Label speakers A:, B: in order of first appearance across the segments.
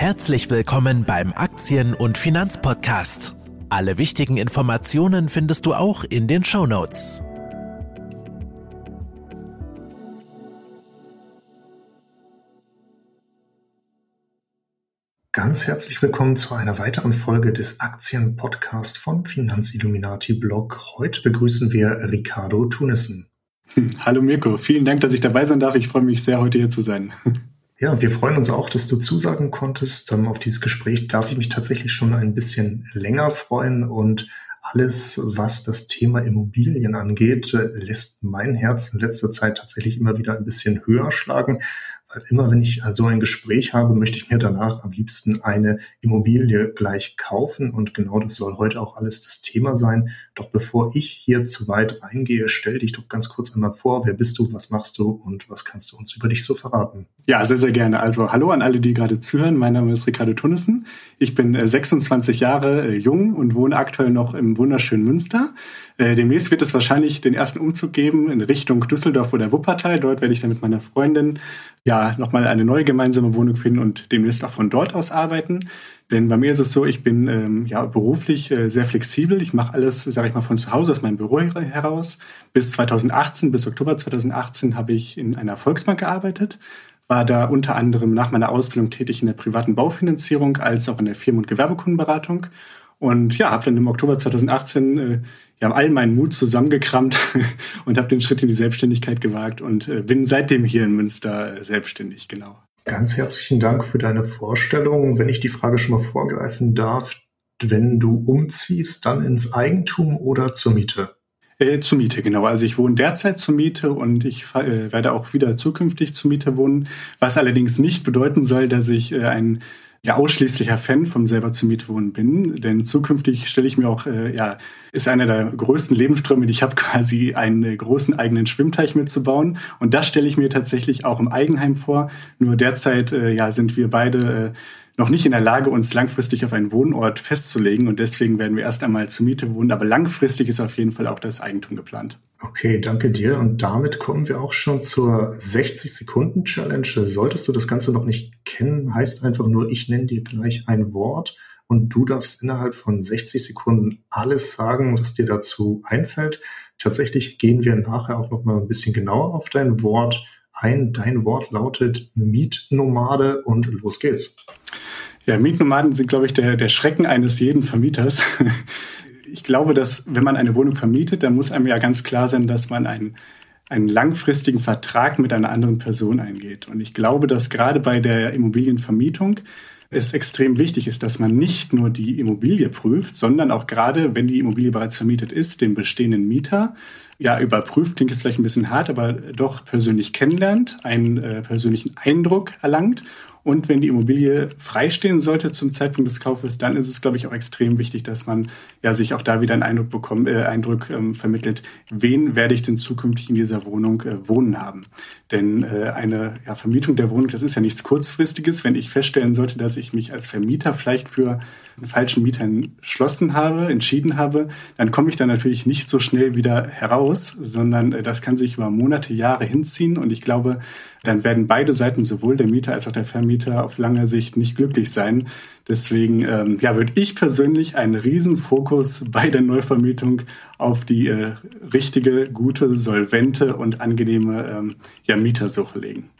A: Herzlich willkommen beim Aktien- und Finanzpodcast. Alle wichtigen Informationen findest du auch in den Show Notes.
B: Ganz herzlich willkommen zu einer weiteren Folge des Aktien-Podcast vom Finanzilluminati Blog. Heute begrüßen wir Ricardo Tunissen.
C: Hallo Mirko, vielen Dank, dass ich dabei sein darf. Ich freue mich sehr, heute hier zu sein.
B: Ja, wir freuen uns auch, dass du zusagen konntest. Ähm, auf dieses Gespräch darf ich mich tatsächlich schon ein bisschen länger freuen und alles, was das Thema Immobilien angeht, äh, lässt mein Herz in letzter Zeit tatsächlich immer wieder ein bisschen höher schlagen, immer wenn ich so ein Gespräch habe, möchte ich mir danach am liebsten eine Immobilie gleich kaufen. Und genau das soll heute auch alles das Thema sein. Doch bevor ich hier zu weit eingehe, stell dich doch ganz kurz einmal vor. Wer bist du? Was machst du? Und was kannst du uns über dich so verraten?
C: Ja, sehr, sehr gerne. Also hallo an alle, die gerade zuhören. Mein Name ist Ricardo Tunnissen. Ich bin 26 äh, Jahre äh, jung und wohne aktuell noch im wunderschönen Münster. Äh, demnächst wird es wahrscheinlich den ersten Umzug geben in Richtung Düsseldorf oder Wuppertal. Dort werde ich dann mit meiner Freundin ja nochmal eine neue gemeinsame Wohnung finden und demnächst auch von dort aus arbeiten. Denn bei mir ist es so, ich bin ähm, ja beruflich äh, sehr flexibel. Ich mache alles, sage ich mal, von zu Hause aus meinem Büro heraus. Bis 2018, bis Oktober 2018 habe ich in einer Volksbank gearbeitet war da unter anderem nach meiner Ausbildung tätig in der privaten Baufinanzierung als auch in der Firmen- und Gewerbekundenberatung und ja, habe dann im Oktober 2018 äh, ja, all meinen Mut zusammengekramt und habe den Schritt in die Selbstständigkeit gewagt und äh, bin seitdem hier in Münster selbstständig, genau.
B: Ganz herzlichen Dank für deine Vorstellung. Wenn ich die Frage schon mal vorgreifen darf, wenn du umziehst, dann ins Eigentum oder zur Miete?
C: Äh, zur Miete, genau. Also ich wohne derzeit zur Miete und ich äh, werde auch wieder zukünftig zur Miete wohnen, was allerdings nicht bedeuten soll, dass ich äh, ein ja ausschließlicher Fan vom selber zu Mietwohnen bin, denn zukünftig stelle ich mir auch, äh, ja, ist einer der größten Lebensträume, die ich habe, quasi einen großen eigenen Schwimmteich mitzubauen. Und das stelle ich mir tatsächlich auch im Eigenheim vor. Nur derzeit, äh, ja, sind wir beide äh, noch nicht in der Lage, uns langfristig auf einen Wohnort festzulegen. Und deswegen werden wir erst einmal zur Miete wohnen. Aber langfristig ist auf jeden Fall auch das Eigentum geplant.
B: Okay, danke dir. Und damit kommen wir auch schon zur 60-Sekunden-Challenge. Solltest du das Ganze noch nicht kennen, heißt einfach nur, ich nenne dir gleich ein Wort und du darfst innerhalb von 60 Sekunden alles sagen, was dir dazu einfällt. Tatsächlich gehen wir nachher auch noch mal ein bisschen genauer auf dein Wort ein. Dein Wort lautet Mietnomade und los geht's.
C: Ja, Mietnomaden sind, glaube ich, der, der Schrecken eines jeden Vermieters. ich glaube, dass wenn man eine Wohnung vermietet, dann muss einem ja ganz klar sein, dass man einen, einen langfristigen Vertrag mit einer anderen Person eingeht. Und ich glaube, dass gerade bei der Immobilienvermietung es extrem wichtig ist, dass man nicht nur die Immobilie prüft, sondern auch gerade, wenn die Immobilie bereits vermietet ist, den bestehenden Mieter ja überprüft, klingt jetzt vielleicht ein bisschen hart, aber doch persönlich kennenlernt, einen äh, persönlichen Eindruck erlangt und wenn die Immobilie freistehen sollte zum Zeitpunkt des Kaufes, dann ist es, glaube ich, auch extrem wichtig, dass man ja sich auch da wieder einen Eindruck bekommt, äh, Eindruck ähm, vermittelt, wen werde ich denn zukünftig in dieser Wohnung äh, wohnen haben. Denn äh, eine ja, Vermietung der Wohnung, das ist ja nichts Kurzfristiges. Wenn ich feststellen sollte, dass ich mich als Vermieter vielleicht für falschen Mieter entschlossen habe, entschieden habe, dann komme ich da natürlich nicht so schnell wieder heraus, sondern äh, das kann sich über Monate, Jahre hinziehen. Und ich glaube, dann werden beide Seiten, sowohl der Mieter als auch der Vermieter, auf lange Sicht nicht glücklich sein. Deswegen ähm, ja, würde ich persönlich einen riesen Fokus bei der Neuvermietung auf die äh, richtige, gute, solvente und angenehme ähm, ja, Mietersuche legen.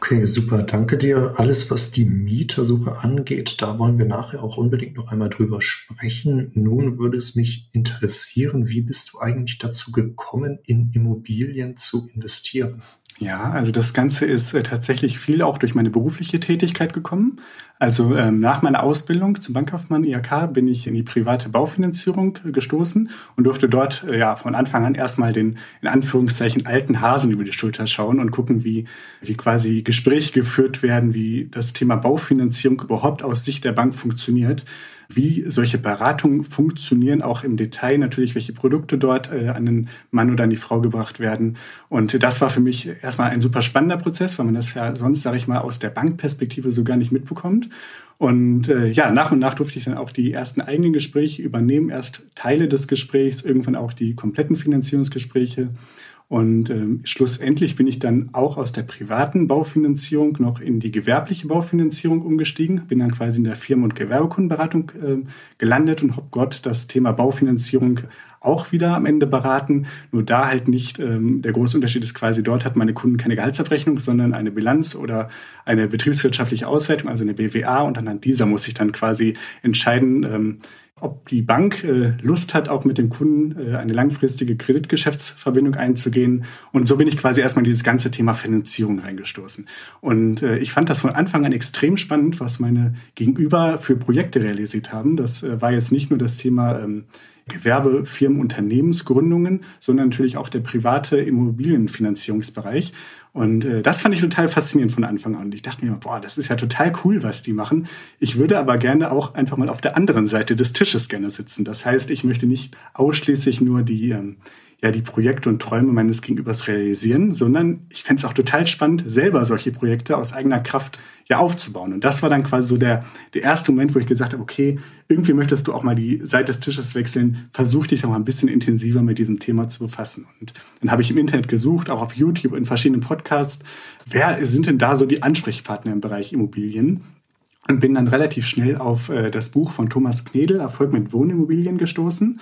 B: Okay, super, danke dir. Alles, was die Mietersuche angeht, da wollen wir nachher auch unbedingt noch einmal drüber sprechen. Nun würde es mich interessieren, wie bist du eigentlich dazu gekommen, in Immobilien zu investieren?
C: Ja, also das Ganze ist äh, tatsächlich viel auch durch meine berufliche Tätigkeit gekommen. Also ähm, nach meiner Ausbildung zum Bankkaufmann IHK bin ich in die private Baufinanzierung äh, gestoßen und durfte dort äh, ja von Anfang an erstmal den in Anführungszeichen alten Hasen über die Schulter schauen und gucken, wie, wie quasi Gespräche geführt werden, wie das Thema Baufinanzierung überhaupt aus Sicht der Bank funktioniert wie solche Beratungen funktionieren, auch im Detail natürlich, welche Produkte dort äh, an den Mann oder an die Frau gebracht werden. Und das war für mich erstmal ein super spannender Prozess, weil man das ja sonst, sage ich mal, aus der Bankperspektive so gar nicht mitbekommt. Und äh, ja, nach und nach durfte ich dann auch die ersten eigenen Gespräche übernehmen, erst Teile des Gesprächs, irgendwann auch die kompletten Finanzierungsgespräche. Und ähm, schlussendlich bin ich dann auch aus der privaten Baufinanzierung noch in die gewerbliche Baufinanzierung umgestiegen, bin dann quasi in der Firmen- und Gewerbekundenberatung äh, gelandet und habe Gott das Thema Baufinanzierung auch wieder am Ende beraten. Nur da halt nicht, ähm, der große Unterschied ist quasi, dort hat meine Kunden keine Gehaltsabrechnung, sondern eine Bilanz oder eine betriebswirtschaftliche Auswertung, also eine BWA. Und anhand dieser muss ich dann quasi entscheiden, ähm, ob die Bank äh, Lust hat, auch mit dem Kunden äh, eine langfristige Kreditgeschäftsverbindung einzugehen. Und so bin ich quasi erstmal in dieses ganze Thema Finanzierung reingestoßen. Und äh, ich fand das von Anfang an extrem spannend, was meine Gegenüber für Projekte realisiert haben. Das äh, war jetzt nicht nur das Thema ähm, Gewerbe, Firmen, Unternehmensgründungen, sondern natürlich auch der private Immobilienfinanzierungsbereich. Und äh, das fand ich total faszinierend von Anfang an. Und ich dachte mir, boah, das ist ja total cool, was die machen. Ich würde aber gerne auch einfach mal auf der anderen Seite des Tisches gerne sitzen. Das heißt, ich möchte nicht ausschließlich nur die ähm, ja die Projekte und Träume meines Gegenübers realisieren, sondern ich fände es auch total spannend, selber solche Projekte aus eigener Kraft ja aufzubauen. Und das war dann quasi so der, der erste Moment, wo ich gesagt habe, okay, irgendwie möchtest du auch mal die Seite des Tisches wechseln, versuch dich doch mal ein bisschen intensiver mit diesem Thema zu befassen. Und dann habe ich im Internet gesucht, auch auf YouTube, in verschiedenen Podcasts, wer sind denn da so die Ansprechpartner im Bereich Immobilien? Und bin dann relativ schnell auf äh, das Buch von Thomas Knedel, Erfolg mit Wohnimmobilien, gestoßen.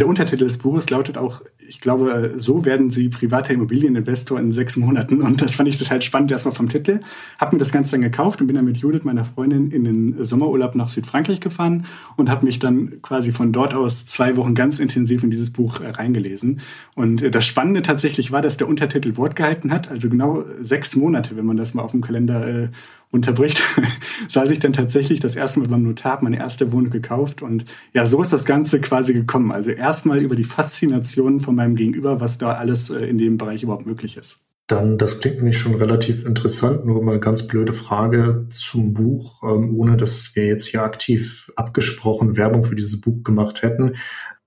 C: Der Untertitel des Buches lautet auch ich glaube, so werden Sie privater Immobilieninvestor in sechs Monaten. Und das fand ich total spannend, erstmal vom Titel. Hab mir das Ganze dann gekauft und bin dann mit Judith, meiner Freundin, in den Sommerurlaub nach Südfrankreich gefahren und habe mich dann quasi von dort aus zwei Wochen ganz intensiv in dieses Buch reingelesen. Und äh, das Spannende tatsächlich war, dass der Untertitel Wort gehalten hat. Also genau sechs Monate, wenn man das mal auf dem Kalender äh, unterbricht, saß ich dann tatsächlich das erste Mal beim Notar, meine erste Wohnung gekauft. Und ja, so ist das Ganze quasi gekommen. Also erstmal über die Faszination von meinem Gegenüber, was da alles äh, in dem Bereich überhaupt möglich ist.
B: Dann, das klingt nämlich schon relativ interessant. Nur mal ganz blöde Frage zum Buch, ähm, ohne dass wir jetzt hier aktiv abgesprochen Werbung für dieses Buch gemacht hätten.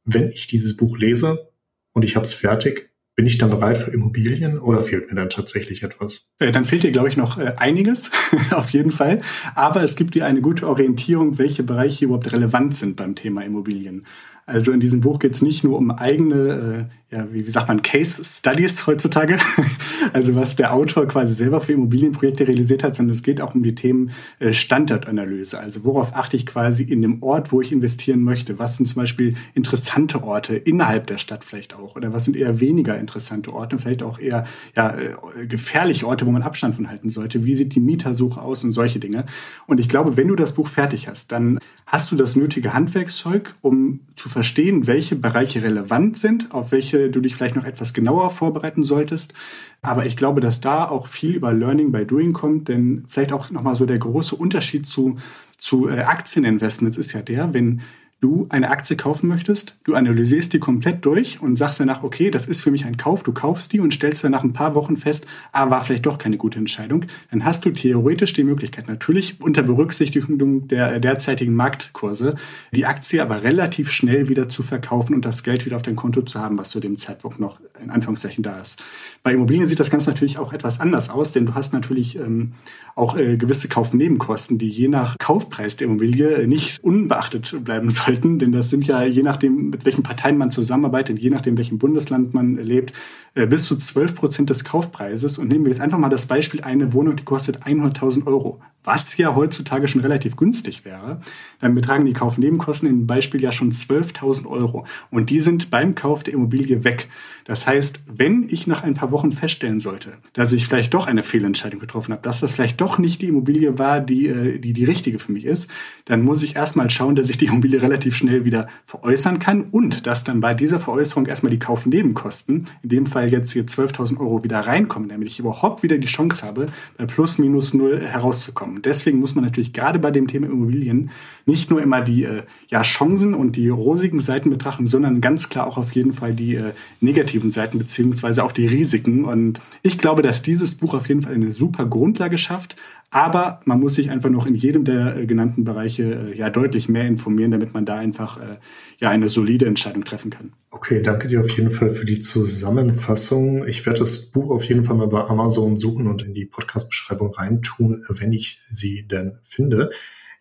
B: Wenn ich dieses Buch lese und ich habe es fertig, bin ich dann bereit für Immobilien oder fehlt mir dann tatsächlich etwas?
C: Äh, dann fehlt dir, glaube ich, noch äh, einiges, auf jeden Fall. Aber es gibt dir eine gute Orientierung, welche Bereiche überhaupt relevant sind beim Thema Immobilien. Also in diesem Buch geht es nicht nur um eigene, äh, ja, wie, wie sagt man, Case Studies heutzutage, also was der Autor quasi selber für Immobilienprojekte realisiert hat, sondern es geht auch um die Themen äh, Standortanalyse. Also worauf achte ich quasi in dem Ort, wo ich investieren möchte? Was sind zum Beispiel interessante Orte innerhalb der Stadt vielleicht auch? Oder was sind eher weniger interessante Orte? Vielleicht auch eher ja, äh, gefährliche Orte, wo man Abstand von halten sollte? Wie sieht die Mietersuche aus und solche Dinge? Und ich glaube, wenn du das Buch fertig hast, dann hast du das nötige Handwerkszeug, um zu verstehen, welche Bereiche relevant sind, auf welche du dich vielleicht noch etwas genauer vorbereiten solltest. Aber ich glaube, dass da auch viel über Learning by Doing kommt, denn vielleicht auch nochmal so der große Unterschied zu, zu äh, Aktieninvestments ist ja der, wenn du eine Aktie kaufen möchtest, du analysierst die komplett durch und sagst danach, okay, das ist für mich ein Kauf, du kaufst die und stellst dann nach ein paar Wochen fest, ah, war vielleicht doch keine gute Entscheidung, dann hast du theoretisch die Möglichkeit, natürlich unter Berücksichtigung der derzeitigen Marktkurse, die Aktie aber relativ schnell wieder zu verkaufen und das Geld wieder auf dein Konto zu haben, was zu dem Zeitpunkt noch in Anführungszeichen da ist. Bei Immobilien sieht das Ganze natürlich auch etwas anders aus, denn du hast natürlich ähm, auch äh, gewisse Kaufnebenkosten, die je nach Kaufpreis der Immobilie nicht unbeachtet bleiben sollen halten, denn das sind ja je nachdem, mit welchen Parteien man zusammenarbeitet, je nachdem, welchem Bundesland man lebt, äh, bis zu 12 Prozent des Kaufpreises. Und nehmen wir jetzt einfach mal das Beispiel, eine Wohnung, die kostet 100.000 Euro, was ja heutzutage schon relativ günstig wäre. Dann betragen die Kaufnebenkosten im Beispiel ja schon 12.000 Euro. Und die sind beim Kauf der Immobilie weg. Das heißt, wenn ich nach ein paar Wochen feststellen sollte, dass ich vielleicht doch eine Fehlentscheidung getroffen habe, dass das vielleicht doch nicht die Immobilie war, die äh, die, die richtige für mich ist, dann muss ich erstmal schauen, dass ich die Immobilie relativ schnell wieder veräußern kann und dass dann bei dieser Veräußerung erstmal die Kaufnebenkosten, in dem Fall Fall jetzt hier 12.000 Euro wieder reinkommen, damit ich überhaupt wieder die Chance habe, bei plus minus null herauszukommen. Deswegen muss man natürlich gerade bei dem Thema Immobilien nicht nur immer die äh, ja, Chancen und die rosigen Seiten betrachten, sondern ganz klar auch auf jeden Fall die äh, negativen Seiten beziehungsweise auch die Risiken. Und ich glaube, dass dieses Buch auf jeden Fall eine super Grundlage schafft, aber man muss sich einfach noch in jedem der äh, genannten Bereiche äh, ja deutlich mehr informieren, damit man da einfach äh, ja eine solide Entscheidung treffen kann.
B: Okay, danke dir auf jeden Fall für die Zusammenfassung. Ich werde das Buch auf jeden Fall mal bei Amazon suchen und in die Podcast-Beschreibung reintun, wenn ich sie denn finde.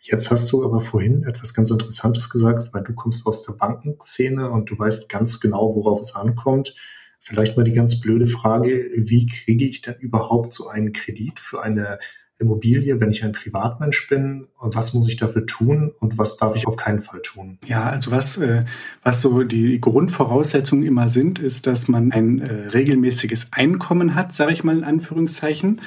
B: Jetzt hast du aber vorhin etwas ganz Interessantes gesagt, weil du kommst aus der Bankenszene und du weißt ganz genau, worauf es ankommt. Vielleicht mal die ganz blöde Frage, wie kriege ich denn überhaupt so einen Kredit für eine Immobilie, wenn ich ein Privatmensch bin? Was muss ich dafür tun und was darf ich auf keinen Fall tun?
C: Ja, also was, äh, was so die Grundvoraussetzungen immer sind, ist, dass man ein äh, regelmäßiges Einkommen hat, sage ich mal in Anführungszeichen.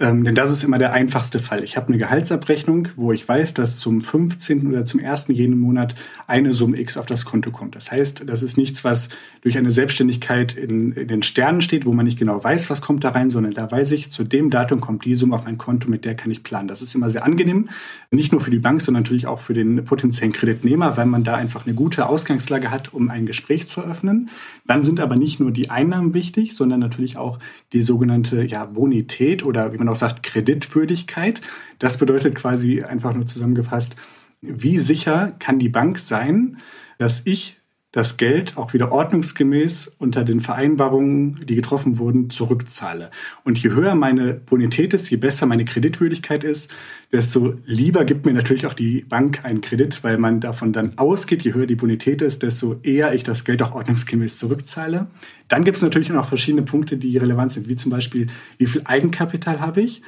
C: Ähm, denn das ist immer der einfachste Fall. Ich habe eine Gehaltsabrechnung, wo ich weiß, dass zum 15. oder zum 1. jeden Monat eine Summe X auf das Konto kommt. Das heißt, das ist nichts, was durch eine Selbstständigkeit in, in den Sternen steht, wo man nicht genau weiß, was kommt da rein, sondern da weiß ich, zu dem Datum kommt die Summe auf mein Konto mit mit der kann ich planen. Das ist immer sehr angenehm, nicht nur für die Bank, sondern natürlich auch für den potenziellen Kreditnehmer, weil man da einfach eine gute Ausgangslage hat, um ein Gespräch zu eröffnen. Dann sind aber nicht nur die Einnahmen wichtig, sondern natürlich auch die sogenannte ja, Bonität oder wie man auch sagt, Kreditwürdigkeit. Das bedeutet quasi einfach nur zusammengefasst, wie sicher kann die Bank sein, dass ich das Geld auch wieder ordnungsgemäß unter den Vereinbarungen, die getroffen wurden, zurückzahle. Und je höher meine Bonität ist, je besser meine Kreditwürdigkeit ist, desto lieber gibt mir natürlich auch die Bank einen Kredit, weil man davon dann ausgeht, je höher die Bonität ist, desto eher ich das Geld auch ordnungsgemäß zurückzahle. Dann gibt es natürlich noch verschiedene Punkte, die relevant sind, wie zum Beispiel, wie viel Eigenkapital habe ich?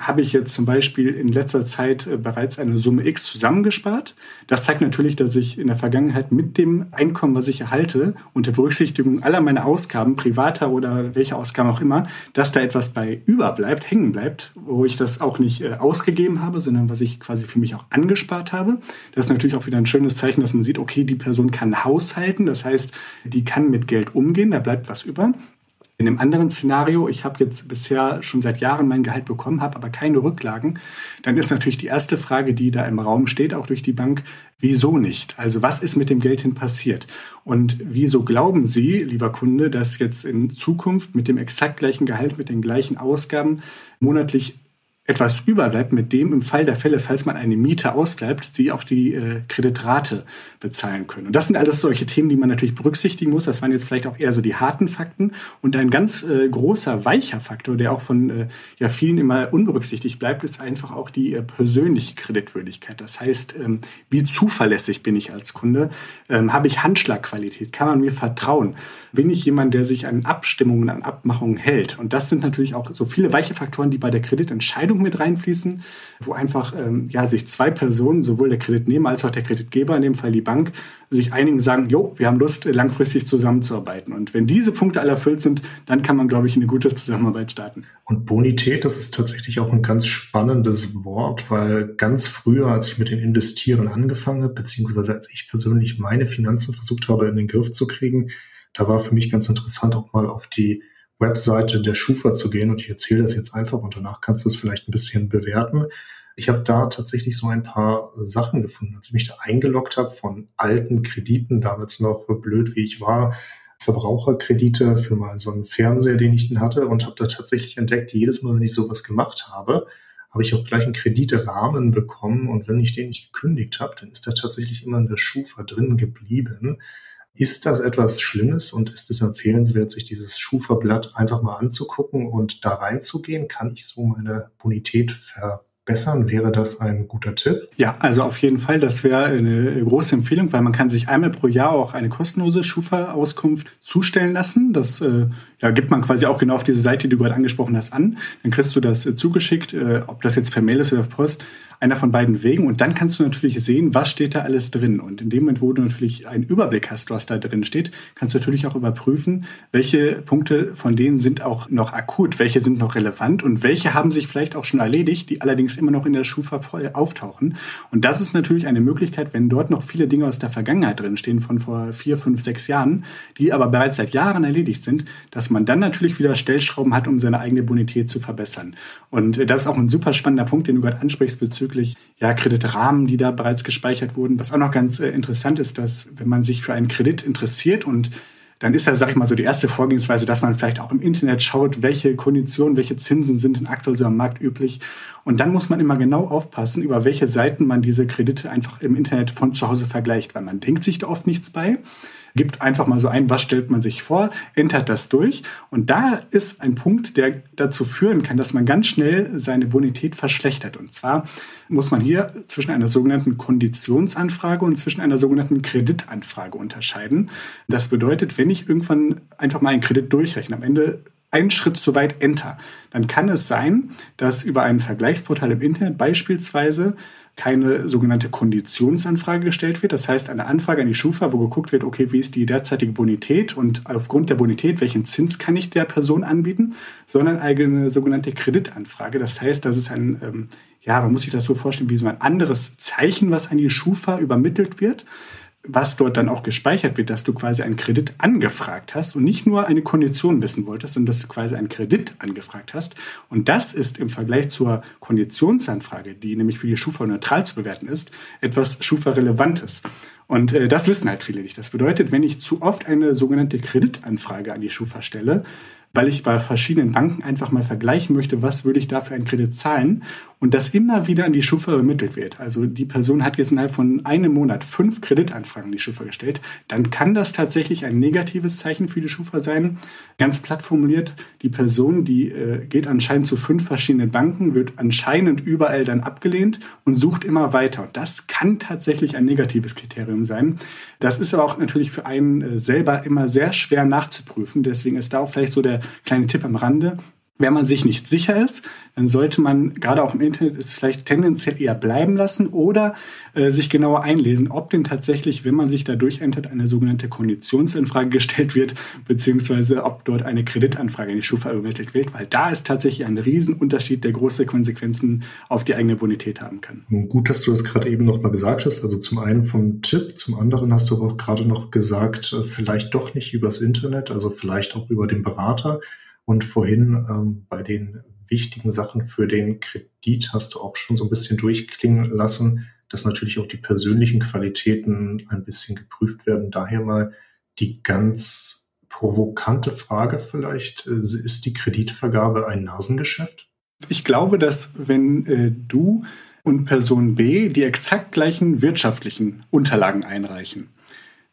C: Habe ich jetzt zum Beispiel in letzter Zeit äh, bereits eine Summe X zusammengespart. Das zeigt natürlich, dass ich in der Vergangenheit mit dem Einkommen, was ich erhalte, unter Berücksichtigung aller meiner Ausgaben, privater oder welche Ausgaben auch immer, dass da etwas bei überbleibt, hängen bleibt, wo ich das auch nicht äh, ausgegeben habe, sondern was ich quasi für mich auch angespart habe. Das ist natürlich auch wieder ein schönes Zeichen, dass man sieht, okay, die Person kann haushalten, das heißt, die kann mit Geld umgehen, da bleibt was über. In einem anderen Szenario, ich habe jetzt bisher schon seit Jahren mein Gehalt bekommen, habe aber keine Rücklagen, dann ist natürlich die erste Frage, die da im Raum steht, auch durch die Bank, wieso nicht? Also was ist mit dem Geld hin passiert? Und wieso glauben Sie, lieber Kunde, dass jetzt in Zukunft mit dem exakt gleichen Gehalt, mit den gleichen Ausgaben monatlich etwas überbleibt, mit dem im Fall der Fälle, falls man eine Miete ausbleibt, sie auch die äh, Kreditrate bezahlen können. Und das sind alles solche Themen, die man natürlich berücksichtigen muss. Das waren jetzt vielleicht auch eher so die harten Fakten. Und ein ganz äh, großer, weicher Faktor, der auch von äh, ja, vielen immer unberücksichtigt bleibt, ist einfach auch die äh, persönliche Kreditwürdigkeit. Das heißt, ähm, wie zuverlässig bin ich als Kunde? Ähm, Habe ich Handschlagqualität? Kann man mir vertrauen? Bin ich jemand, der sich an Abstimmungen, an Abmachungen hält? Und das sind natürlich auch so viele weiche Faktoren, die bei der Kreditentscheidung Mit reinfließen, wo einfach ähm, ja, sich zwei Personen, sowohl der Kreditnehmer als auch der Kreditgeber, in dem Fall die Bank, sich einigen und sagen, jo, wir haben Lust, langfristig zusammenzuarbeiten. Und wenn diese Punkte alle erfüllt sind, dann kann man, glaube ich, eine gute Zusammenarbeit starten.
B: Und Bonität, das ist tatsächlich auch ein ganz spannendes Wort, weil ganz früher, als ich mit dem Investieren angefangen habe, beziehungsweise als ich persönlich meine Finanzen versucht habe, in den Griff zu kriegen, da war für mich ganz interessant, auch mal auf die Webseite der Schufa zu gehen und ich erzähle das jetzt einfach und danach kannst du es vielleicht ein bisschen bewerten. Ich habe da tatsächlich so ein paar Sachen gefunden, als ich mich da eingeloggt habe von alten Krediten, damals noch blöd wie ich war, Verbraucherkredite für mal so einen Fernseher, den ich hatte und habe da tatsächlich entdeckt, jedes Mal, wenn ich sowas gemacht habe, habe ich auch gleich einen Kreditrahmen bekommen und wenn ich den nicht gekündigt habe, dann ist er tatsächlich immer in der Schufa drin geblieben. Ist das etwas Schlimmes und ist es empfehlenswert, sich dieses Schufa-Blatt einfach mal anzugucken und da reinzugehen? Kann ich so meine Bonität verbessern? bessern? Wäre das ein guter Tipp?
C: Ja, also auf jeden Fall. Das wäre eine große Empfehlung, weil man kann sich einmal pro Jahr auch eine kostenlose Schufa-Auskunft zustellen lassen. Das äh, ja, gibt man quasi auch genau auf diese Seite, die du gerade angesprochen hast, an. Dann kriegst du das äh, zugeschickt, äh, ob das jetzt per Mail ist oder per Post einer von beiden Wegen. Und dann kannst du natürlich sehen, was steht da alles drin. Und in dem Moment, wo du natürlich einen Überblick hast, was da drin steht, kannst du natürlich auch überprüfen, welche Punkte von denen sind auch noch akut, welche sind noch relevant und welche haben sich vielleicht auch schon erledigt, die allerdings immer noch in der Schufa auftauchen. Und das ist natürlich eine Möglichkeit, wenn dort noch viele Dinge aus der Vergangenheit drin stehen, von vor vier, fünf, sechs Jahren, die aber bereits seit Jahren erledigt sind, dass man dann natürlich wieder Stellschrauben hat, um seine eigene Bonität zu verbessern. Und äh, das ist auch ein super spannender Punkt, den du gerade ansprichst bezüglich bezüglich ja, Kreditrahmen, die da bereits gespeichert wurden. Was auch noch ganz äh, interessant ist, dass wenn man sich für einen Kredit interessiert und dann ist ja, sag ich mal, so die erste Vorgehensweise, dass man vielleicht auch im Internet schaut, welche Konditionen, welche Zinsen sind denn aktuell so am Markt üblich. Und dann muss man immer genau aufpassen, über welche Seiten man diese Kredite einfach im Internet von zu Hause vergleicht, weil man denkt sich da oft nichts bei gibt einfach mal so ein, was stellt man sich vor, entert das durch. Und da ist ein Punkt, der dazu führen kann, dass man ganz schnell seine Bonität verschlechtert. Und zwar muss man hier zwischen einer sogenannten Konditionsanfrage und zwischen einer sogenannten Kreditanfrage unterscheiden. Das bedeutet, wenn ich irgendwann einfach mal einen Kredit durchrechne, am Ende einen Schritt zu weit Enter, dann kann es sein, dass über ein Vergleichsportal im Internet beispielsweise keine sogenannte Konditionsanfrage gestellt wird. Das heißt, eine Anfrage an die Schufa, wo geguckt wird, okay, wie ist die derzeitige Bonität und aufgrund der Bonität, welchen Zins kann ich der Person anbieten, sondern eine sogenannte Kreditanfrage. Das heißt, das ist ein, ähm, ja, man muss sich das so vorstellen, wie so ein anderes Zeichen, was an die Schufa übermittelt wird was dort dann auch gespeichert wird, dass du quasi einen Kredit angefragt hast und nicht nur eine Kondition wissen wolltest, sondern dass du quasi einen Kredit angefragt hast. Und das ist im Vergleich zur Konditionsanfrage, die nämlich für die Schufa neutral zu bewerten ist, etwas Schufa-Relevantes. Und äh, das wissen halt viele nicht. Das bedeutet, wenn ich zu oft eine sogenannte Kreditanfrage an die Schufa stelle, weil ich bei verschiedenen Banken einfach mal vergleichen möchte, was würde ich da für einen Kredit zahlen und das immer wieder an die Schufa übermittelt wird. Also die Person hat jetzt innerhalb von einem Monat fünf Kreditanfragen an die Schufa gestellt, dann kann das tatsächlich ein negatives Zeichen für die Schufa sein. Ganz platt formuliert, die Person, die äh, geht anscheinend zu fünf verschiedenen Banken, wird anscheinend überall dann abgelehnt und sucht immer weiter. Und das kann tatsächlich ein negatives Kriterium sein. Das ist aber auch natürlich für einen äh, selber immer sehr schwer nachzuprüfen. Deswegen ist da auch vielleicht so der kleine Tipp am Rande. Wenn man sich nicht sicher ist, dann sollte man gerade auch im Internet es vielleicht tendenziell eher bleiben lassen oder äh, sich genauer einlesen, ob denn tatsächlich, wenn man sich da durchentert, eine sogenannte Konditionsanfrage gestellt wird, beziehungsweise ob dort eine Kreditanfrage in die Schufa übermittelt wird, weil da ist tatsächlich ein Riesenunterschied, der große Konsequenzen auf die eigene Bonität haben kann.
B: Gut, dass du das gerade eben nochmal gesagt hast. Also zum einen vom Tipp, zum anderen hast du aber auch gerade noch gesagt, äh, vielleicht doch nicht übers Internet, also vielleicht auch über den Berater. Und vorhin ähm, bei den wichtigen Sachen für den Kredit hast du auch schon so ein bisschen durchklingen lassen, dass natürlich auch die persönlichen Qualitäten ein bisschen geprüft werden. Daher mal die ganz provokante Frage vielleicht, äh, ist die Kreditvergabe ein Nasengeschäft?
C: Ich glaube, dass wenn äh, du und Person B die exakt gleichen wirtschaftlichen Unterlagen einreichen,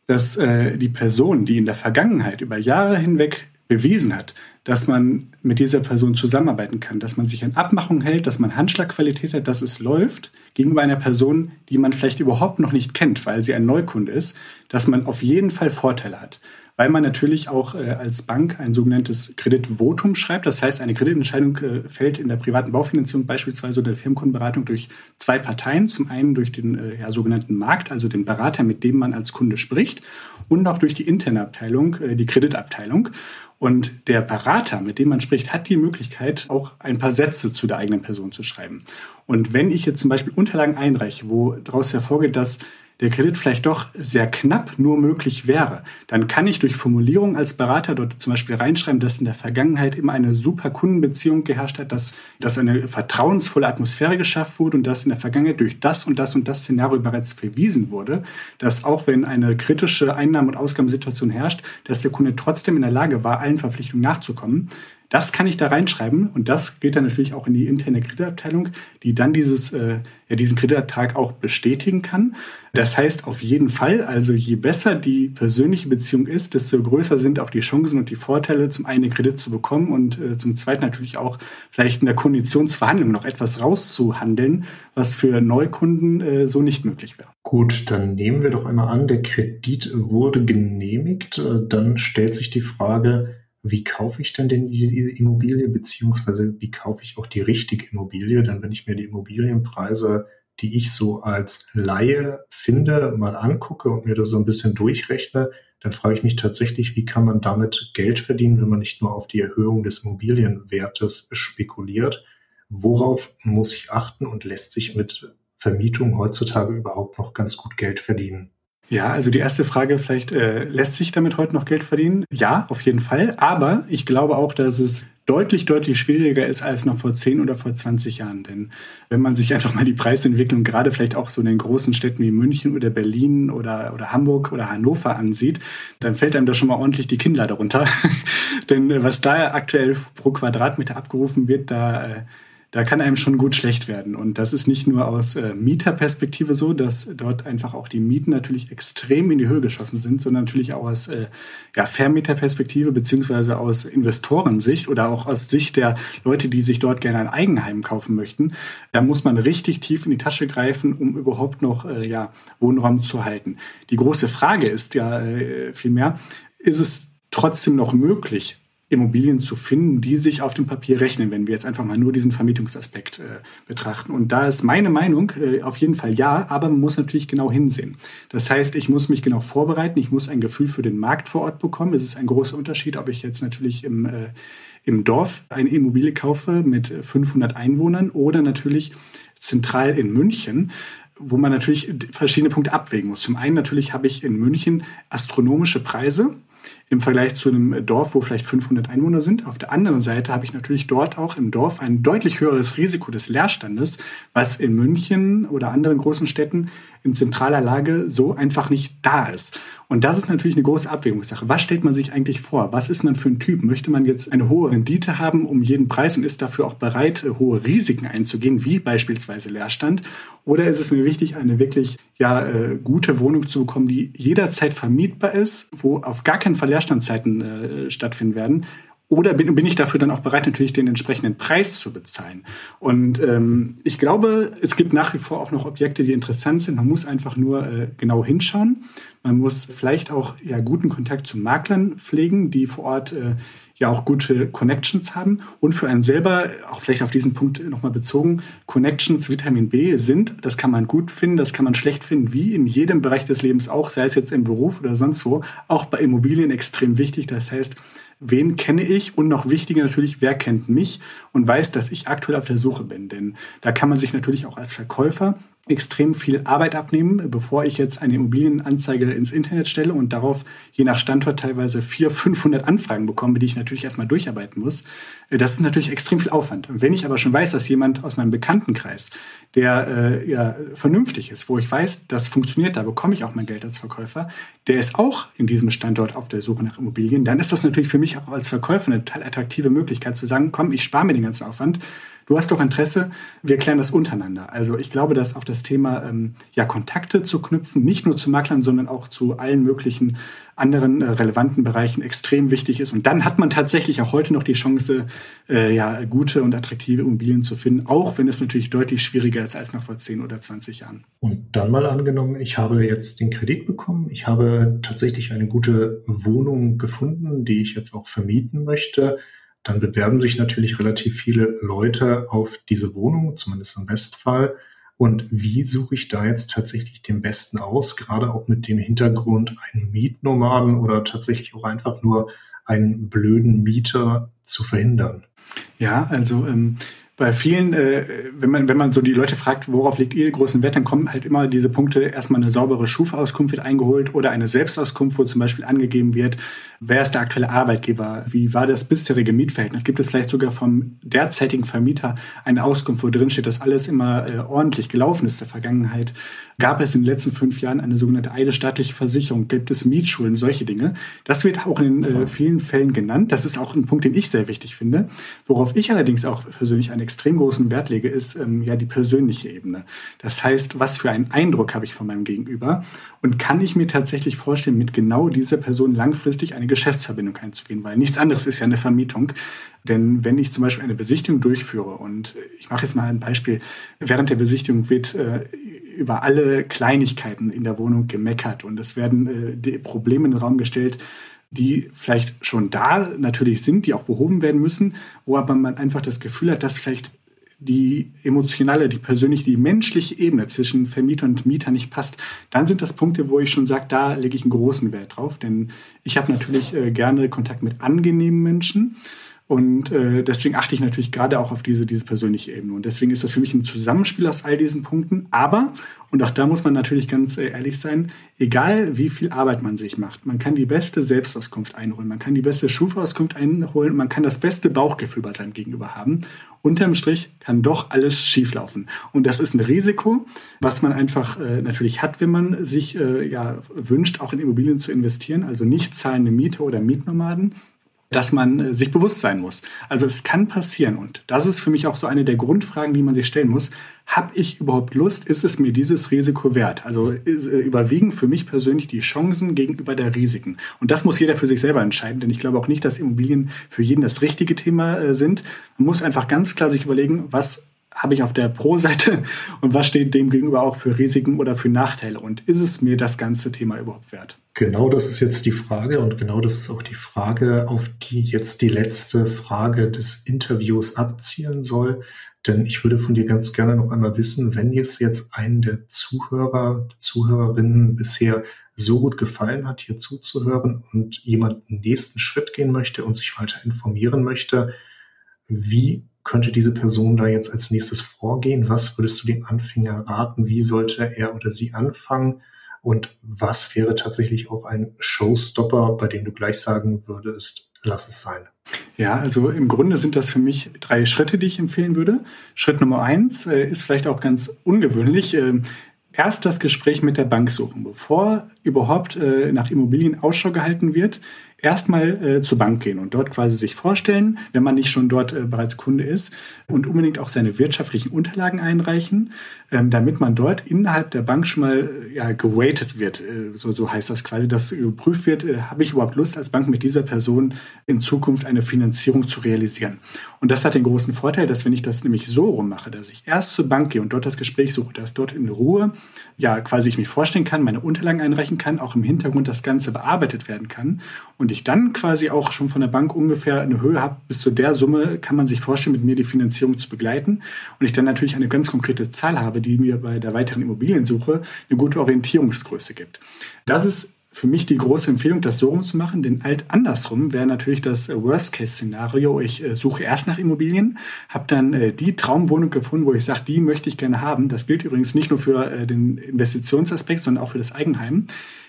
C: dass äh, die Person, die in der Vergangenheit über Jahre hinweg bewiesen hat, dass man mit dieser Person zusammenarbeiten kann, dass man sich an Abmachungen hält, dass man Handschlagqualität hat, dass es läuft, gegenüber einer Person, die man vielleicht überhaupt noch nicht kennt, weil sie ein Neukunde ist, dass man auf jeden Fall Vorteile hat. Weil man natürlich auch äh, als Bank ein sogenanntes Kreditvotum schreibt. Das heißt, eine Kreditentscheidung äh, fällt in der privaten Baufinanzierung beispielsweise oder der Firmenkundenberatung durch zwei Parteien. Zum einen durch den äh, ja, sogenannten Markt, also den Berater, mit dem man als Kunde spricht, und auch durch die interne Abteilung, äh, die Kreditabteilung. Und der Berater, mit dem man spricht, hat die Möglichkeit, auch ein paar Sätze zu der eigenen Person zu schreiben. Und wenn ich jetzt zum Beispiel Unterlagen einreiche, wo daraus hervorgeht, dass der Kredit vielleicht doch sehr knapp nur möglich wäre, dann kann ich durch Formulierung als Berater dort zum Beispiel reinschreiben, dass in der Vergangenheit immer eine super Kundenbeziehung geherrscht hat, dass, dass eine vertrauensvolle Atmosphäre geschafft wurde und dass in der Vergangenheit durch das und das und das Szenario bereits bewiesen wurde, dass auch wenn eine kritische Einnahme- und Ausgabensituation herrscht, dass der Kunde trotzdem in der Lage war, allen Verpflichtungen nachzukommen. Das kann ich da reinschreiben und das geht dann natürlich auch in die interne Kreditabteilung, die dann dieses, äh, ja, diesen Kreditantrag auch bestätigen kann. Das heißt auf jeden Fall, also je besser die persönliche Beziehung ist, desto größer sind auch die Chancen und die Vorteile, zum einen den Kredit zu bekommen und äh, zum zweiten natürlich auch vielleicht in der Konditionsverhandlung noch etwas rauszuhandeln, was für Neukunden äh, so nicht möglich wäre.
B: Gut, dann nehmen wir doch einmal an, der Kredit wurde genehmigt. Äh, dann stellt sich die Frage, wie kaufe ich denn denn diese Immobilie, beziehungsweise wie kaufe ich auch die richtige Immobilie? Denn wenn ich mir die Immobilienpreise, die ich so als Laie finde, mal angucke und mir das so ein bisschen durchrechne, dann frage ich mich tatsächlich, wie kann man damit Geld verdienen, wenn man nicht nur auf die Erhöhung des Immobilienwertes spekuliert? Worauf muss ich achten und lässt sich mit Vermietung heutzutage überhaupt noch ganz gut Geld verdienen?
C: Ja, also die erste Frage, vielleicht äh, lässt sich damit heute noch Geld verdienen? Ja, auf jeden Fall. Aber ich glaube auch, dass es deutlich, deutlich schwieriger ist als noch vor 10 oder vor 20 Jahren. Denn wenn man sich einfach mal die Preisentwicklung gerade vielleicht auch so in den großen Städten wie München oder Berlin oder, oder Hamburg oder Hannover ansieht, dann fällt einem da schon mal ordentlich die Kinnlade runter. Denn äh, was da aktuell pro Quadratmeter abgerufen wird, da äh, da kann einem schon gut schlecht werden. Und das ist nicht nur aus äh, Mieterperspektive so, dass dort einfach auch die Mieten natürlich extrem in die Höhe geschossen sind, sondern natürlich auch aus äh, ja, Vermieterperspektive beziehungsweise aus Investorensicht oder auch aus Sicht der Leute, die sich dort gerne ein Eigenheim kaufen möchten. Da muss man richtig tief in die Tasche greifen, um überhaupt noch äh, ja, Wohnraum zu halten. Die große Frage ist ja äh, vielmehr, ist es trotzdem noch möglich, Immobilien zu finden, die sich auf dem Papier rechnen, wenn wir jetzt einfach mal nur diesen Vermietungsaspekt äh, betrachten. Und da ist meine Meinung äh, auf jeden Fall ja, aber man muss natürlich genau hinsehen. Das heißt, ich muss mich genau vorbereiten, ich muss ein Gefühl für den Markt vor Ort bekommen. Es ist ein großer Unterschied, ob ich jetzt natürlich im, äh, im Dorf eine Immobilie kaufe mit 500 Einwohnern oder natürlich zentral in München wo man natürlich verschiedene Punkte abwägen muss. Zum einen natürlich habe ich in München astronomische Preise im Vergleich zu einem Dorf, wo vielleicht 500 Einwohner sind. Auf der anderen Seite habe ich natürlich dort auch im Dorf ein deutlich höheres Risiko des Leerstandes, was in München oder anderen großen Städten in zentraler Lage so einfach nicht da ist. Und das ist natürlich eine große Abwägungssache. Was stellt man sich eigentlich vor? Was ist man für ein Typ? Möchte man jetzt eine hohe Rendite haben um jeden Preis und ist dafür auch bereit, hohe Risiken einzugehen, wie beispielsweise Leerstand? Oder ist es mir wichtig, eine wirklich ja, äh, gute Wohnung zu bekommen, die jederzeit vermietbar ist, wo auf gar keinen Fall Leerstandzeiten äh, stattfinden werden? Oder bin, bin ich dafür dann auch bereit, natürlich den entsprechenden Preis zu bezahlen? Und ähm, ich glaube, es gibt nach wie vor auch noch Objekte, die interessant sind. Man muss einfach nur äh, genau hinschauen. Man muss vielleicht auch ja, guten Kontakt zu Maklern pflegen, die vor Ort äh, ja auch gute Connections haben. Und für einen selber, auch vielleicht auf diesen Punkt nochmal bezogen, Connections Vitamin B sind, das kann man gut finden, das kann man schlecht finden, wie in jedem Bereich des Lebens auch, sei es jetzt im Beruf oder sonst wo, auch bei Immobilien extrem wichtig. Das heißt, wen kenne ich und noch wichtiger natürlich, wer kennt mich und weiß, dass ich aktuell auf der Suche bin. Denn da kann man sich natürlich auch als Verkäufer extrem viel Arbeit abnehmen, bevor ich jetzt eine Immobilienanzeige ins Internet stelle und darauf je nach Standort teilweise 400, 500 Anfragen bekomme, die ich natürlich erstmal durcharbeiten muss. Äh, das ist natürlich extrem viel Aufwand. Und wenn ich aber schon weiß, dass jemand aus meinem Bekanntenkreis, der äh, ja vernünftig ist, wo ich weiß, das funktioniert, da bekomme ich auch mein Geld als Verkäufer, der ist auch in diesem Standort auf der Suche nach Immobilien, dann ist das natürlich für mich auch als Verkäufer eine total attraktive Möglichkeit zu sagen, komm, ich spare mir den ganzen Aufwand du hast doch Interesse, wir klären das untereinander. Also ich glaube, dass auch das Thema ähm, ja, Kontakte zu knüpfen, nicht nur zu Maklern, sondern auch zu allen möglichen anderen äh, relevanten Bereichen extrem wichtig ist. Und dann hat man tatsächlich auch heute noch die Chance, äh, ja, gute und attraktive Immobilien zu finden, auch wenn es natürlich deutlich schwieriger ist als noch vor 10 oder 20 Jahren.
B: Und dann mal angenommen, ich habe jetzt den Kredit bekommen, ich habe tatsächlich eine gute Wohnung gefunden, die ich jetzt auch vermieten möchte dann bewerben sich natürlich relativ viele Leute auf diese Wohnung, zumindest im Bestfall. Und wie suche ich da jetzt tatsächlich den besten aus, gerade auch mit dem Hintergrund, einen Mietnomaden oder tatsächlich auch einfach nur einen blöden Mieter zu verhindern?
C: Ja, also ähm, bei vielen, äh, wenn man wenn man so die Leute fragt, worauf liegt ihr großen Wert, dann kommen halt immer diese Punkte, erstmal eine saubere Schufa-Auskunft wird eingeholt oder eine Selbstauskunft, wo zum Beispiel angegeben wird, wer ist der aktuelle Arbeitgeber, wie war das bisherige Mietverhältnis, gibt es vielleicht sogar vom derzeitigen Vermieter eine Auskunft, wo drin steht, dass alles immer äh, ordentlich gelaufen ist der Vergangenheit, gab es in den letzten fünf Jahren eine sogenannte eidesstaatliche Versicherung, gibt es Mietschulen, solche Dinge. Das wird auch in äh, vielen Fällen genannt. Das ist auch ein Punkt, den ich sehr wichtig finde. Worauf ich allerdings auch persönlich einen extrem großen Wert lege, ist ähm, ja die persönliche Ebene. Das heißt, was für einen Eindruck habe ich von meinem Gegenüber und kann ich mir tatsächlich vorstellen, mit genau dieser Person langfristig eine Geschäftsverbindung einzugehen, weil nichts anderes ist ja eine Vermietung. Denn wenn ich zum Beispiel eine Besichtigung durchführe und ich mache jetzt mal ein Beispiel, während der Besichtigung wird äh, über alle Kleinigkeiten in der Wohnung gemeckert und es werden äh, Probleme in den Raum gestellt, die vielleicht schon da natürlich sind, die auch behoben werden müssen, wo aber man einfach das Gefühl hat, dass vielleicht die emotionale, die persönliche, die menschliche Ebene zwischen Vermieter und Mieter nicht passt, dann sind das Punkte, wo ich schon sage, da lege ich einen großen Wert drauf. Denn ich habe natürlich äh, gerne Kontakt mit angenehmen Menschen. Und äh, deswegen achte ich natürlich gerade auch auf diese, diese persönliche Ebene. Und deswegen ist das für mich ein Zusammenspiel aus all diesen Punkten. Aber, und auch da muss man natürlich ganz äh, ehrlich sein, egal wie viel Arbeit man sich macht, man kann die beste Selbstauskunft einholen, man kann die beste Schufa-Auskunft einholen, man kann das beste Bauchgefühl bei seinem Gegenüber haben. Unterm Strich kann doch alles schieflaufen. Und das ist ein Risiko, was man einfach äh, natürlich hat, wenn man sich äh, ja, wünscht, auch in Immobilien zu investieren, also nicht zahlende Miete oder Mietnomaden. Dass man äh, sich bewusst sein muss. Also es kann passieren und das ist für mich auch so eine der Grundfragen, die man sich stellen muss. Habe ich überhaupt Lust? Ist es mir dieses Risiko wert? Also ist, äh, überwiegen für mich persönlich die Chancen gegenüber der Risiken. Und das muss jeder für sich selber entscheiden, denn ich glaube auch nicht, dass Immobilien für jeden das richtige Thema äh, sind. Man muss einfach ganz klar sich überlegen, was habe ich auf der Pro-Seite und was steht dem gegenüber auch für Risiken oder für Nachteile und ist es mir das ganze Thema überhaupt wert?
B: Genau das ist jetzt die Frage und genau das ist auch die Frage, auf die jetzt die letzte Frage des Interviews abzielen soll. Denn ich würde von dir ganz gerne noch einmal wissen, wenn es jetzt einen der Zuhörer, Zuhörerinnen bisher so gut gefallen hat, hier zuzuhören und jemand einen nächsten Schritt gehen möchte und sich weiter informieren möchte, wie könnte diese Person da jetzt als nächstes vorgehen? Was würdest du dem Anfänger raten? Wie sollte er oder sie anfangen? Und was wäre tatsächlich auch ein Showstopper, bei dem du gleich sagen würdest, lass es sein?
C: Ja, also im Grunde sind das für mich drei Schritte, die ich empfehlen würde. Schritt Nummer eins äh, ist vielleicht auch ganz ungewöhnlich. Äh, erst das Gespräch mit der Bank suchen, bevor überhaupt äh, nach Immobilien Ausschau gehalten wird erstmal äh, zur Bank gehen und dort quasi sich vorstellen, wenn man nicht schon dort äh, bereits Kunde ist und unbedingt auch seine wirtschaftlichen Unterlagen einreichen, ähm, damit man dort innerhalb der Bank schon mal äh, ja, geweitet wird. Äh, so, so heißt das quasi, dass geprüft wird, äh, habe ich überhaupt Lust als Bank mit dieser Person in Zukunft eine Finanzierung zu realisieren. Und das hat den großen Vorteil, dass wenn ich das nämlich so rum mache, dass ich erst zur Bank gehe und dort das Gespräch suche, dass dort in Ruhe ja quasi ich mich vorstellen kann, meine Unterlagen einreichen kann, auch im Hintergrund das Ganze bearbeitet werden kann und ich dann quasi auch schon von der Bank ungefähr eine Höhe habe, bis zu der Summe kann man sich vorstellen, mit mir die Finanzierung zu begleiten und ich dann natürlich eine ganz konkrete Zahl habe, die mir bei der weiteren Immobiliensuche eine gute Orientierungsgröße gibt. Das ist für mich die große Empfehlung, das so rum zu machen, denn alt andersrum wäre natürlich das Worst-Case-Szenario. Ich äh, suche erst nach Immobilien, habe dann äh, die Traumwohnung gefunden, wo ich sage, die möchte ich gerne haben. Das gilt übrigens nicht nur für äh, den Investitionsaspekt, sondern auch für das Eigenheim.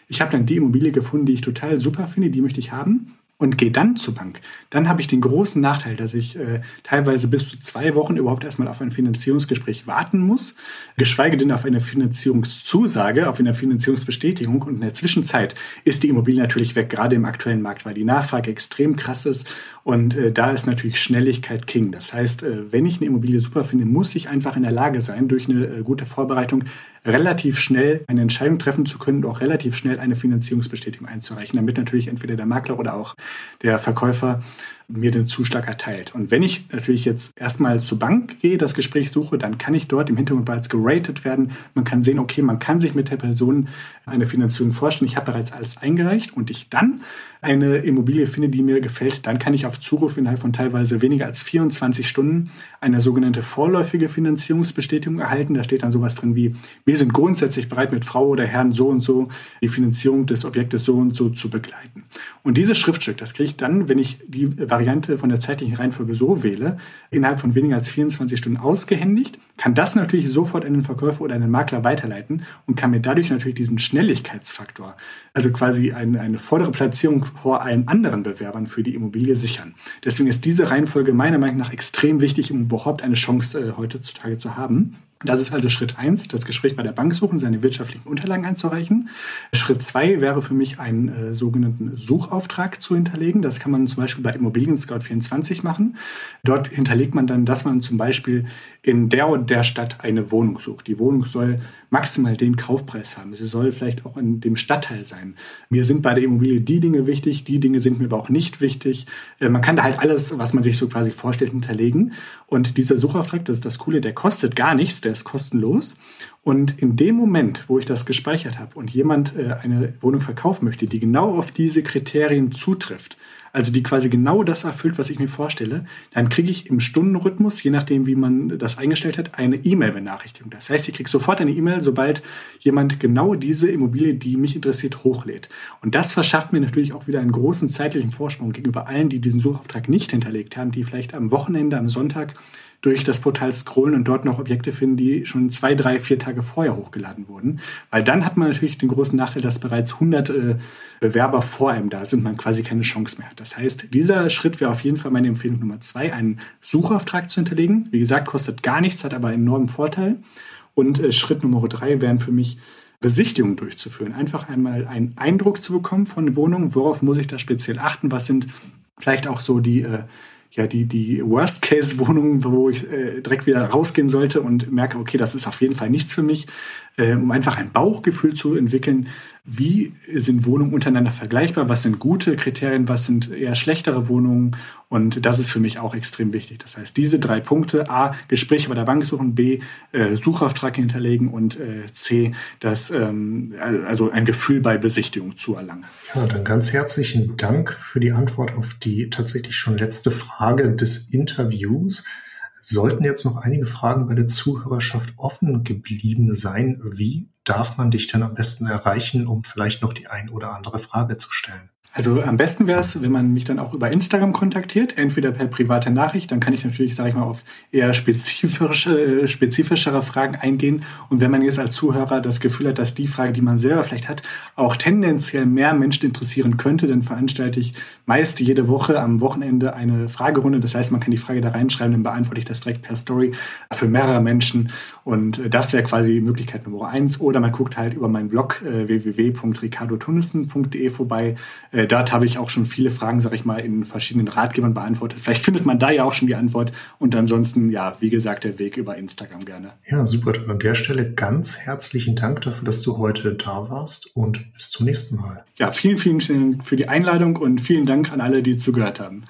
C: Ich habe dann die Immobilie gefunden, die ich total super finde, die möchte ich haben und gehe dann zur Bank, dann habe ich den großen Nachteil, dass ich äh, teilweise bis zu zwei Wochen überhaupt erstmal auf ein Finanzierungsgespräch warten muss, geschweige denn auf eine Finanzierungszusage, auf eine Finanzierungsbestätigung. Und in der Zwischenzeit ist die Immobilie natürlich weg, gerade im aktuellen Markt, weil die Nachfrage extrem krass ist und äh, da ist natürlich Schnelligkeit King. Das heißt, äh, wenn ich eine Immobilie super finde, muss ich einfach in der Lage sein, durch eine äh, gute Vorbereitung relativ schnell eine Entscheidung treffen zu können und auch relativ schnell eine Finanzierungsbestätigung einzureichen, damit natürlich entweder der Makler oder auch der Verkäufer mir den Zuschlag erteilt. Und wenn ich natürlich jetzt erstmal zur Bank gehe, das Gespräch suche, dann kann ich dort im Hintergrund bereits geratet werden. Man kann sehen, okay, man kann sich mit der Person eine Finanzierung vorstellen. Ich habe bereits alles eingereicht und ich dann eine Immobilie finde, die mir gefällt, dann kann ich auf Zuruf innerhalb von teilweise weniger als 24 Stunden eine sogenannte vorläufige Finanzierungsbestätigung erhalten. Da steht dann sowas drin wie, wir sind grundsätzlich bereit, mit Frau oder Herrn so und so die Finanzierung des Objektes so und so zu begleiten. Und dieses Schriftstück, das kriege ich dann, wenn ich die Variante von der zeitlichen Reihenfolge so wähle, innerhalb von weniger als 24 Stunden ausgehändigt, kann das natürlich sofort an den Verkäufer oder an den Makler weiterleiten und kann mir dadurch natürlich diesen Schnelligkeitsfaktor, also quasi eine, eine vordere Platzierung vor allen anderen Bewerbern für die Immobilie sichern. Deswegen ist diese Reihenfolge meiner Meinung nach extrem wichtig, um überhaupt eine Chance äh, heutzutage zu haben. Das ist also Schritt eins, das Gespräch bei der Bank suchen, seine wirtschaftlichen Unterlagen einzureichen. Schritt zwei wäre für mich einen äh, sogenannten Suchauftrag zu hinterlegen. Das kann man zum Beispiel bei Immobilien Scout 24 machen. Dort hinterlegt man dann, dass man zum Beispiel in der und der Stadt eine Wohnung sucht. Die Wohnung soll maximal den Kaufpreis haben. Sie soll vielleicht auch in dem Stadtteil sein. Mir sind bei der Immobilie die Dinge wichtig, die Dinge sind mir aber auch nicht wichtig. Äh, man kann da halt alles, was man sich so quasi vorstellt, hinterlegen. Und dieser Suchauftrag, das ist das Coole, der kostet gar nichts, der ist kostenlos. Und in dem Moment, wo ich das gespeichert habe und jemand äh, eine Wohnung verkaufen möchte, die genau auf diese Kriterien zutrifft, also die quasi genau das erfüllt, was ich mir vorstelle, dann kriege ich im Stundenrhythmus, je nachdem, wie man das eingestellt hat, eine E-Mail-Benachrichtigung. Das heißt, ich kriege sofort eine E-Mail, sobald jemand genau diese Immobilie, die mich interessiert, hochlädt. Und das verschafft mir natürlich auch wieder einen großen zeitlichen Vorsprung gegenüber allen, die diesen Suchauftrag nicht hinterlegt haben, die vielleicht am Wochenende, am Sonntag durch das Portal scrollen und dort noch Objekte finden, die schon zwei, drei, vier Tage vorher hochgeladen wurden. Weil dann hat man natürlich den großen Nachteil, dass bereits 100 äh, Bewerber vor einem da sind, man quasi keine Chance mehr hat. Das heißt, dieser Schritt wäre auf jeden Fall meine Empfehlung Nummer zwei, einen Suchauftrag zu hinterlegen. Wie gesagt, kostet gar nichts, hat aber einen enormen Vorteil. Und äh, Schritt Nummer drei wären für mich Besichtigungen durchzuführen. Einfach einmal einen Eindruck zu bekommen von Wohnungen, worauf muss ich da speziell achten, was sind Vielleicht auch so die äh, ja die, die Worst-Case-Wohnung, wo ich äh, direkt wieder rausgehen sollte und merke, okay, das ist auf jeden Fall nichts für mich, äh, um einfach ein Bauchgefühl zu entwickeln, wie sind Wohnungen untereinander vergleichbar, was sind gute Kriterien, was sind eher schlechtere Wohnungen und das ist für mich auch extrem wichtig. Das heißt, diese drei Punkte, A, Gespräche bei der Bank suchen, B, äh, Suchauftrag hinterlegen und äh, C, das, ähm, also ein Gefühl bei Besichtigung zu erlangen.
B: Ja, dann ganz herzlichen Dank für die Antwort auf die tatsächlich schon letzte Frage des Interviews. Sollten jetzt noch einige Fragen bei der Zuhörerschaft offen geblieben sein, wie darf man dich denn am besten erreichen, um vielleicht noch die ein oder andere Frage zu stellen?
C: Also am besten wäre es, wenn man mich dann auch über Instagram kontaktiert, entweder per private Nachricht, dann kann ich natürlich, sage ich mal, auf eher spezifische, spezifischere Fragen eingehen. Und wenn man jetzt als Zuhörer das Gefühl hat, dass die Frage, die man selber vielleicht hat, auch tendenziell mehr Menschen interessieren könnte, dann veranstalte ich meist jede Woche am Wochenende eine Fragerunde. Das heißt, man kann die Frage da reinschreiben, dann beantworte ich das direkt per Story für mehrere Menschen. Und das wäre quasi Möglichkeit Nummer eins. Oder man guckt halt über meinen Blog äh, www.ricardotunnissen.de vorbei. Äh, dort habe ich auch schon viele Fragen, sage ich mal, in verschiedenen Ratgebern beantwortet. Vielleicht findet man da ja auch schon die Antwort. Und ansonsten, ja, wie gesagt, der Weg über Instagram gerne.
B: Ja, super. Dann an der Stelle ganz herzlichen Dank dafür, dass du heute da warst und bis zum nächsten Mal.
C: Ja, vielen, vielen Dank für die Einladung und vielen Dank an alle, die zugehört haben.